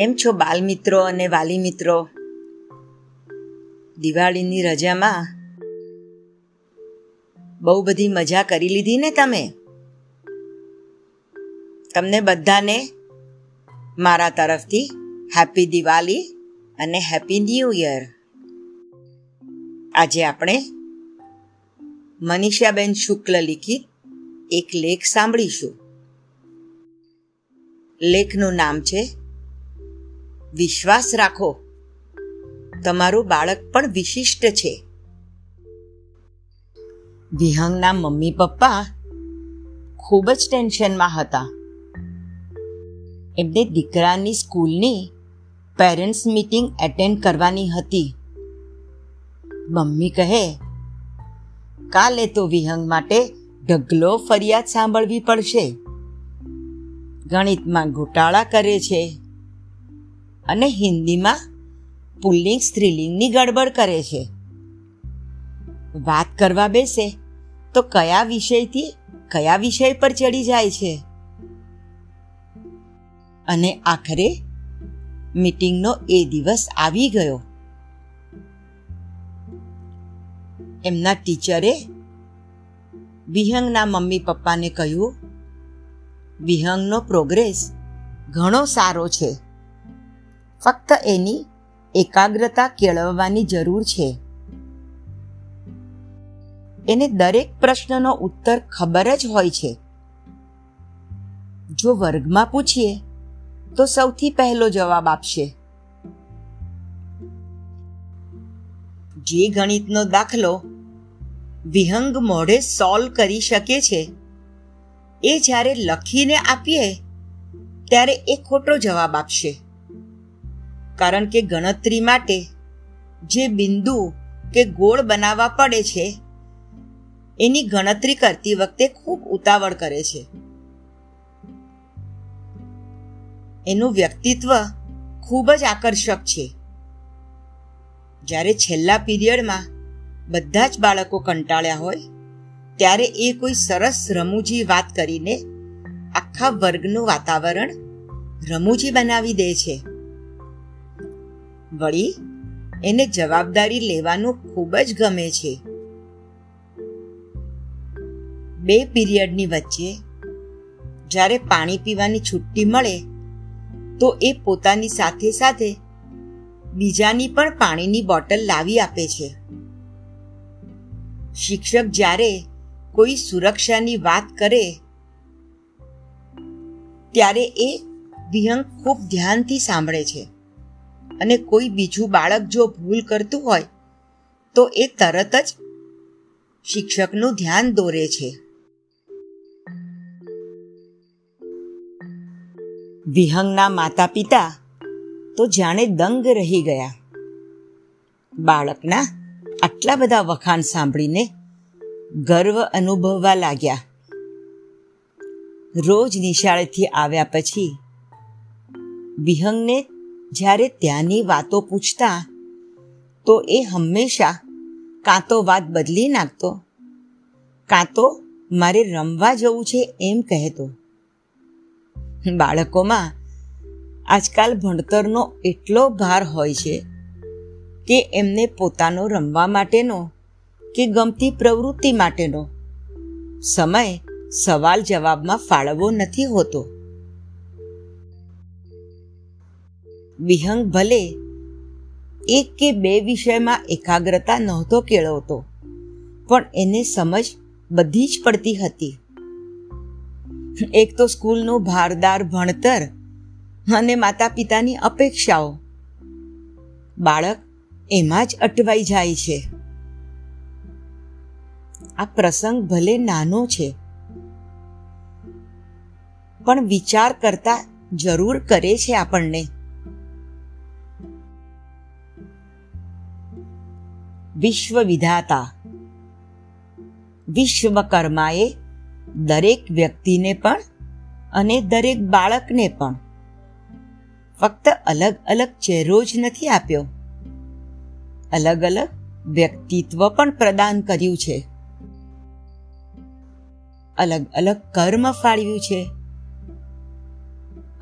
કેમ છો બાલ મિત્રો અને વાલી મિત્રો દિવાળીની રજામાં બહુ બધી મજા કરી લીધી ને તમે? તમને બધાને મારા તરફથી હેપી દિવાળી અને હેપી ન્યૂ યર આજે આપણે મનીષાબેન શુક્લ લિખિત એક લેખ સાંભળીશું. લેખનું નામ છે વિશ્વાસ રાખો. તમારું બાળક પણ વિશિષ્ટ છે. વિહંગના મમ્મી પપ્પા ખૂબ જ ટેન્શનમાં હતા. એમને દીકરાની સ્કૂલની પેરેન્ટ્સ મીટિંગ એટેન્ડ કરવાની હતી. મમ્મી કહે, કાલે તો વિહંગ માટે ઢગલો ફરિયાદ સાંભળવી પડશે. ગણિતમાં ઘોટાળા કરે છે. અને હિન્દીમાં પુલ્લિંગ સ્ત્રીલિંગની ગડબડ કરે છે. વાત કરવા બેસે તો કયા વિષયથી કયા વિષય પર ચડી જાય છે? અને આખરે મીટિંગનો એ દિવસ આવી ગયો. એમના ટીચરે વિહંગના મમ્મી પપ્પાને કહ્યું, વિહંગનો પ્રોગ્રેસ ઘણો સારો છે. ફક્ત એની એકાગ્રતા કેળવવાની જરૂર છે. એને દરેક પ્રશ્નનો ઉત્તર ખબર જ હોય છે. જો વર્ગમાં પૂછીએ, તો સૌથી પહેલો જવાબ આપશે. જે ગણિતનો દાખલો વિહંગ મોઢે સોલ્વ કરી શકે છે, એ જ્યારે લખીને આપીએ, ત્યારે એ ખોટો જવાબ આપશે. કારણ કે ગણતરી માટે જે બિંદુ કે ગોળ બનાવવા પડે છે, એની ગણતરી કરતી વખતે ખૂબ ઉતાવળ કરે છે. એનું વ્યક્તિત્વ ખૂબ જ આકર્ષક છે. જ્યારે છેલ્લા પીરિયડમાં બધા જ બાળકો કંટાળ્યા હોય, ત્યારે એ કોઈ સરસ રમૂજી વાત કરીને આખા વર્ગનું વાતાવરણ રમૂજી બનાવી દે છે. વળી એને જવાબદારી લેવાનું ખૂબ જ ગમે છે. બે પીરિયડની વચ્ચે જ્યારે પાણી પીવાની છુટ્ટી મળે, તો એ પોતાની સાથે સાથે બીજાની પણ પાણીની બોટલ લાવી આપે છે. શિક્ષક જ્યારે કોઈ સુરક્ષાની વાત કરે, ત્યારે એ વિહંગ ખૂબ ધ્યાનથી સાંભળે છે. અને કોઈ બીજું બાળક જો ભૂલ કરતું હોય, તો એ તરત જ શિક્ષકનું ધ્યાન દોરે છે. વિહંગના માતા પિતા તો જાણે દંગ રહી ગયા. બાળકના આટલા બધા વખાણ સાંભળીને ગર્વ અનુભવવા લાગ્યા. રોજ નિશાળેથી આવ્યા પછી વિહંગને જ્યારે ત્યાંની વાતો પૂછતા, તો એ હંમેશા કાં તો વાત બદલી નાખતો. કાં તો મારે રમવા જવું છે એમ કહેતો. બાળકોમાં આજકાલ ભણતરનો એટલો ભાર હોય છે કે એમને પોતાનો રમવા માટેનો કે ગમતી પ્રવૃત્તિ માટેનો સમય સવાલ જવાબમાં ફાળવવો નથી હોતો. વિહંગ ભલે એક કે બે વિષયમાં એકાગ્રતા નહોતો કેળવતો, પણ એને સમજ બધી જ પડતી હતી. એક તો સ્કૂલનું ભારદાર ભણતર અને માતા પિતાની અપેક્ષાઓ. બાળક એમાં જ અટવાઈ જાય છે. આ પ્રસંગ ભલે નાનો છે, પણ વિચાર કરતા જરૂર કરે છે આપણને. વિશ્વ વિધાતા વિશ્વકર્માએ દરેક વ્યક્તિને પણ અને દરેક બાળકને પણ ફક્ત અલગ અલગ ચહેરો જ નથી આપ્યો. અલગ અલગ વ્યક્તિત્વ પણ પ્રદાન કર્યું છે. અલગ અલગ કર્મ ફાળવ્યું છે.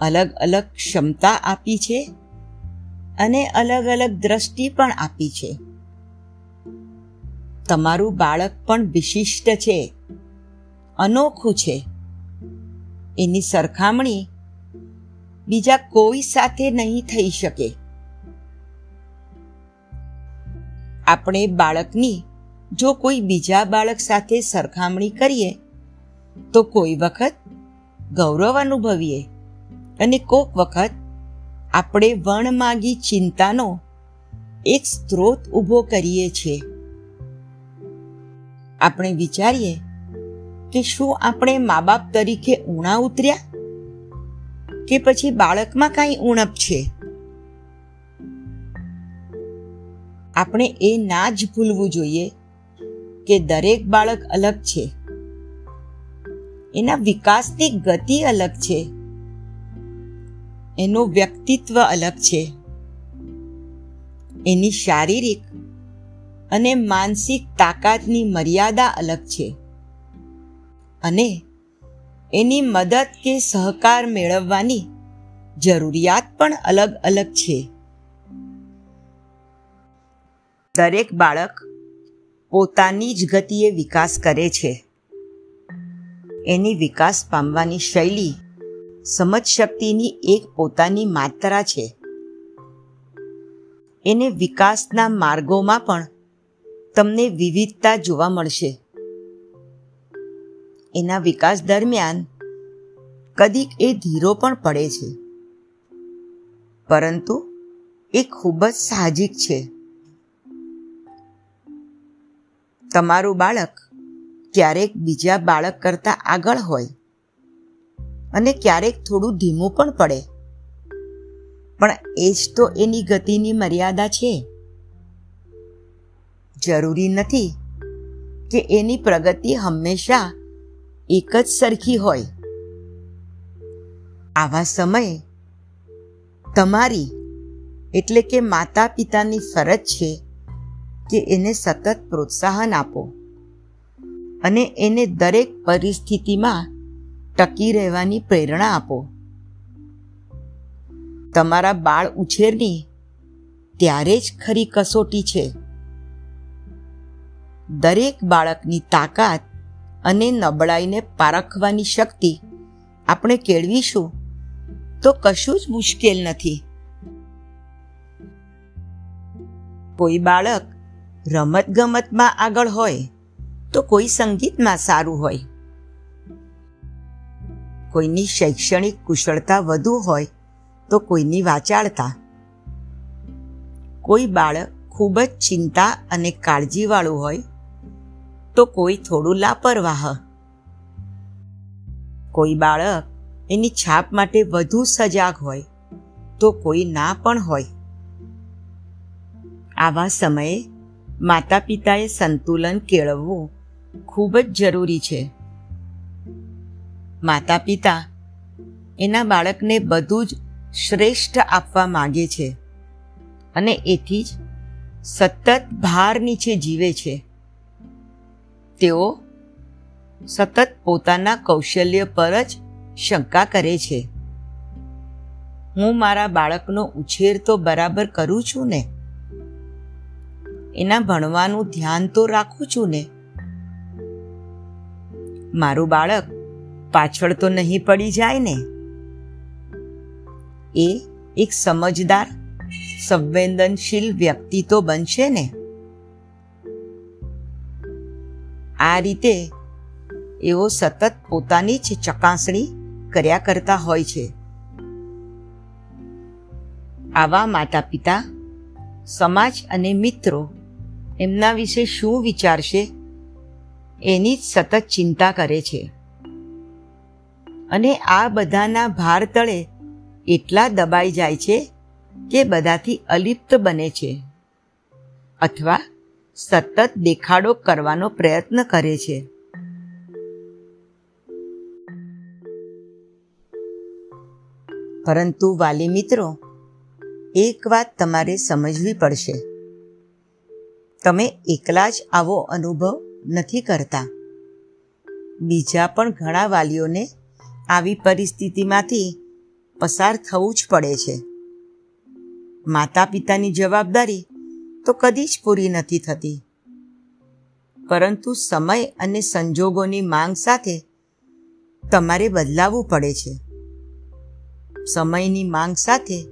અલગ અલગ ક્ષમતા આપી છે અને અલગ અલગ દ્રષ્ટિ પણ આપી છે. તમારું બાળક પણ વિશિષ્ટ છે, અનોખું છે. એની સરખામણી બીજા કોઈ સાથે નહીં થઈ શકે. આપણે બાળકની જો કોઈ બીજા બાળક સાથે સરખામણી કરીએ, તો કોઈ વખત ગૌરવ અનુભવીએ અને કોક વખત આપણે વણમાગી ચિંતાનો એક સ્ત્રોત ઊભો કરીએ છીએ. આપણે વિચારીએ કે શું આપણે મા બાપ તરીકે ઉણા ઉતર્યા? કે પછી બાળકમાં કાંઈ ઉણપ છે? આપણે એ ના જ ભૂલવું જોઈએ કે દરેક બાળક અલગ છે. એના વિકાસની ગતિ અલગ છે. એનું વ્યક્તિત્વ અલગ છે. એની શારીરિક અને માનસિક તાકાતની મર્યાદા અલગ છે. અને એની મદદ કે સહકાર મેળવવાની જરૂરિયાત પણ અલગ અલગ છે. દરેક બાળક પોતાની જ ગતિએ વિકાસ કરે છે. એની વિકાસ પામવાની શૈલી સમજ શક્તિની એક પોતાની માત્રા છે. એને વિકાસના માર્ગોમાં પણ તમને વિવિધતા જોવા મળશે. એના વિકાસ દરમિયાન કદીક એ ધીરો પણ પડે છે. પરંતુ એ ખૂબ જ સાહજિક છે. તમારું બાળક ક્યારેક બીજા બાળક કરતાં આગળ હોય અને ક્યારેક થોડું ધીમું પણ પડે. પણ એ જ તો એની ગતિની મર્યાદા છે. જરૂરી નથી કે એની પ્રગતિ હંમેશા એક જ સરખી હોય. આવા સમયે તમારી, એટલે કે માતા પિતાની ફરજ છે કે એને સતત પ્રોત્સાહન આપો અને એને દરેક પરિસ્થિતિમાં ટકી રહેવાની પ્રેરણા આપો. તમારા બાળ ઉછેરની ત્યારે જ ખરી કસોટી છે. દરેક બાળકની તાકાત અને નબળાઈને પારખવાની શક્તિ આપણે કેળવીશું, તો કશું જ મુશ્કેલ નથી. કોઈ બાળક રમત ગમતમાં આગળ હોય, તો કોઈ સંગીતમાં સારું હોય. કોઈની શૈક્ષણિક કુશળતા વધુ હોય, તો કોઈની વાચાળતા. કોઈ બાળક ખૂબ જ ચિંતા અને કાળજીવાળું હોય તો કોઈ થોડું લાપરવાહ. કોઈ બાળક એની છાપ માટે વધુ સજાગ હોય તો કોઈ ના પણ હોય. આવા સમયે માતા પિતાએ સંતુલન કેળવવું ખૂબ જ જરૂરી છે. માતા પિતા એના બાળકને બધું જ શ્રેષ્ઠ આપવા માંગે છે અને એથી જ સતત ભાર નીચે જીવે છે. તેઓ સતત પોતાના કૌશલ્ય પર જ શંકા કરે છે. હું મારા બાળકનો ઉછેર તો બરાબર કરું છું ને? એના ભણવાનું ધ્યાન તો રાખું છું ને? મારું બાળક પાછળ તો નહીં પડી જાય ને? એ એક સમજદાર, સંવેદનશીલ વ્યક્તિ તો બનશે ને? આ રીતે એઓ સતત પોતાની જ ચકાસણી કર્યા કરતા હોય છે. આવા માતા પિતા સમાજ અને મિત્રો એમના વિશે શું વિચારશે એની જ સતત ચિંતા કરે છે. અને આ બધાના ભાર તળે એટલા દબાઈ જાય છે કે બધાથી અલિપ્ત બને છે. અથવા સતત દેખાડો કરવાનો પ્રયત્ન કરે છે. પરંતુ વાલી મિત્રો, એક વાત તમારે સમજવી પડશે. તમે એકલા જ આવો અનુભવ નથી કરતા. બીજા પણ ઘણા વાલીઓને આવી પરિસ્થિતિમાંથી પસાર થવું જ પડે છે. માતા પિતાની જવાબદારી તો કદી જ પૂરી નથી થતી. પરંતુ સમય અને સંજોગોની માંગ સાથે તમારે બદલાવવું પડે છે. સમયની માંગ સાથે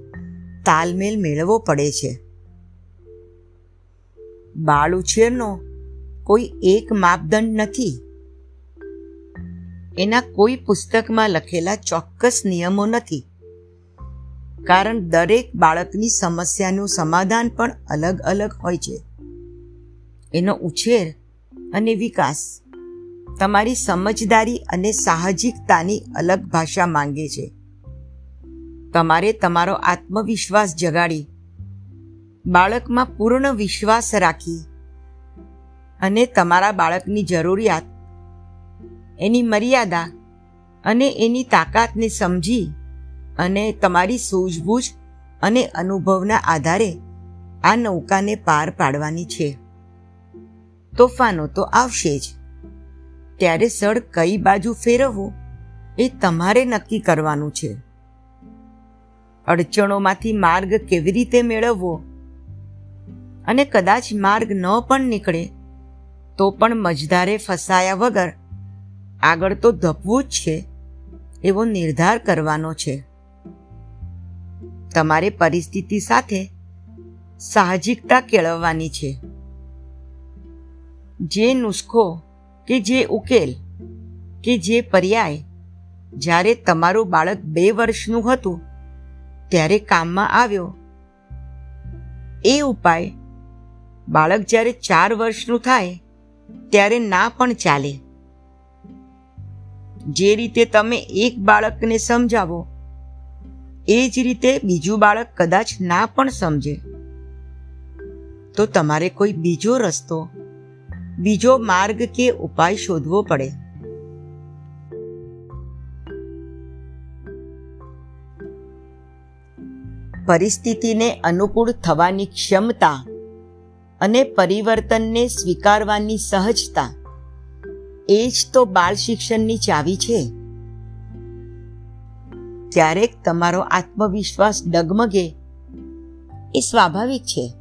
તાલમેલ મેળવવો પડે છે. બાળ ઉછેરનો કોઈ એક માપદંડ નથી. એના કોઈ પુસ્તકમાં લખેલા ચોક્કસ નિયમો નથી. કારણ દરેક બાળકની સમસ્યાનું સમાધાન પણ અલગ અલગ હોય છે. એનો ઉછેર અને વિકાસ તમારી સમજદારી અને સાહજિકતાની અલગ ભાષા માંગે છે. તમારે તમારો આત્મવિશ્વાસ જગાડી, બાળકમાં પૂર્ણ વિશ્વાસ રાખી અને તમારા બાળકની જરૂરિયાત, એની મર્યાદા અને એની તાકાતને સમજી અને તમારી સૂઝબૂઝ અને અનુભવના આધારે આ નૌકાને પાર પાડવાની છે. તોફાનો તો આવશે જ. ત્યારે સળ કઈ બાજુ ફેરવવું એ તમારે નક્કી કરવાનું છે. અડચણોમાંથી માર્ગ કેવી રીતે મેળવવો? અને કદાચ માર્ગ ન પણ નીકળે, તો પણ મજદારે ફસાયા વગર આગળ તો ધપવું જ છે, એવો નિર્ધાર કરવાનો છે. તમારે પરિસ્થિતિ સાથે સાહજિકતા કેળવવાની છે. જે નુસ્ખો કે જે ઉકેલ કે જે પર્યાય જ્યારે તમારું બાળક બે વર્ષનું હતું ત્યારે કામમાં આવ્યો. એ ઉપાય બાળક જ્યારે ચાર વર્ષનું થાય ત્યારે ના પણ ચાલે. જે રીતે તમે એક બાળકને સમજાવો એ જ રીતે બીજું બાળક કદાચ ના પણ સમજે. તો તમારે કોઈ બીજો રસ્તો, બીજો માર્ગ કે ઉપાય શોધવો પડે. પરિસ્થિતિને અનુકૂળ થવાની ક્ષમતા અને પરિવર્તનને સ્વીકારવાની સહજતા, એ જ તો બાળ શિક્ષણની ચાવી છે. ક્યારેક તમારો આત્મવિશ્વાસ ડગમગે એ સ્વાભાવિક છે.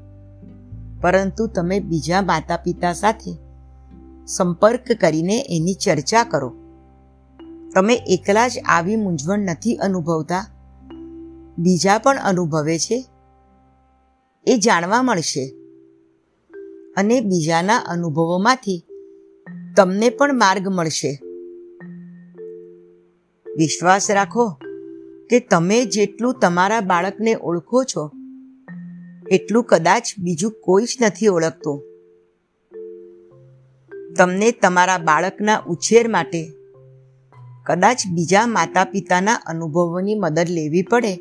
પરંતુ તમે બીજા માતા પિતા સાથે સંપર્ક કરીને એની ચર્ચા કરો. તમે એકલા જ આવી મૂંઝવણ નથી અનુભવતા. બીજા પણ અનુભવે છે. એ જાણવા મળશે. અને બીજાના અનુભવોમાંથી તમને પણ માર્ગ મળશે. વિશ્વાસ રાખો. કે તમે જેટલું તમારા બાળકને ઓળખો છો, એટલું કદાચ બીજું કોઈ જ નથી ઓળખતું. તમને તમારા બાળકના ઉછેર માટે કદાચ બીજા માતા પિતાના અનુભવોની મદદ લેવી પડે,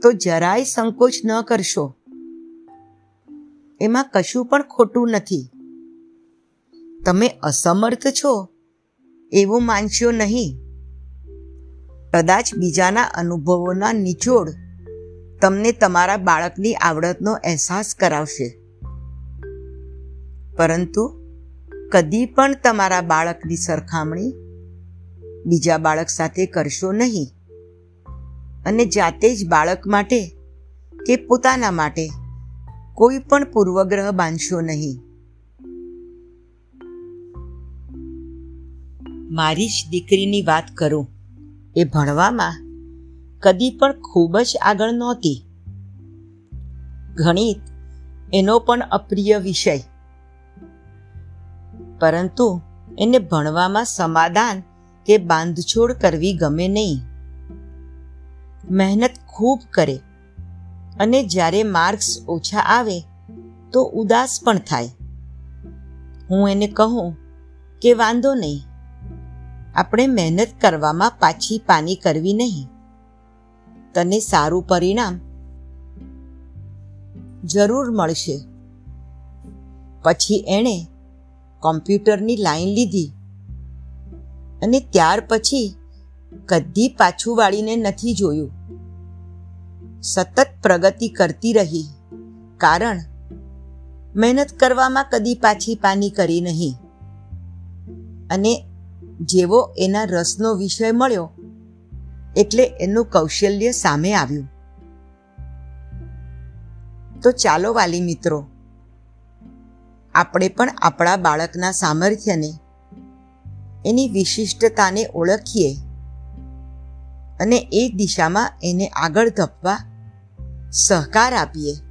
તો જરાય સંકોચ ન કરશો. એમાં કશું પણ ખોટું નથી. તમે અસમર્થ છો, એવું માનશો નહીં. કદાચ બીજાના અનુભવોના નિચોડ તમને તમારા બાળકની આવડતનો અહેસાસ કરાવશે. પરંતુ કદી પણ તમારા બાળકની સરખામણી બીજા બાળક સાથે કરશો નહીં. અને જાતે જ બાળક માટે કે પોતાના માટે કોઈ પણ પૂર્વગ્રહ બાંધશો નહીં. મારી જ દીકરીની વાત કરું. એ ભણવામાં કદી પણ ખૂબ જ આગળ નહોતી. ગણિત એનો પણ અપ્રિય વિષય. પરંતુ એને ભણવામાં સમાધાન કે બાંધછોડ કરવી ગમે નહીં. મહેનત ખૂબ કરે અને જ્યારે માર્ક્સ ઓછા આવે તો ઉદાસ પણ થાય. હું એને કહું કે વાંધો નહીં. આપણે મહેનત કરવામાં પાછી પાની કરવી નહીં. તને સારું પરિણામ જરૂર મળશે. પછી એણે કોમ્પ્યુટરની લાઈન લીધી અને ત્યાર પછી કદી પાછું વાળીને નથી જોયું. સતત પ્રગતિ કરતી રહી, કારણ મહેનત કરવામાં કદી પાછી પાની કરી નહીં. અને જેવો એના રસનો વિષય મળ્યો એટલે એનું કૌશલ્ય સામે આવ્યું. તો ચાલો વાલી મિત્રો, આપણે પણ આપણા બાળકના સામર્થ્યને, એની વિશિષ્ટતાને ઓળખીએ અને એ દિશામાં એને આગળ ધપવા સહકાર આપીએ.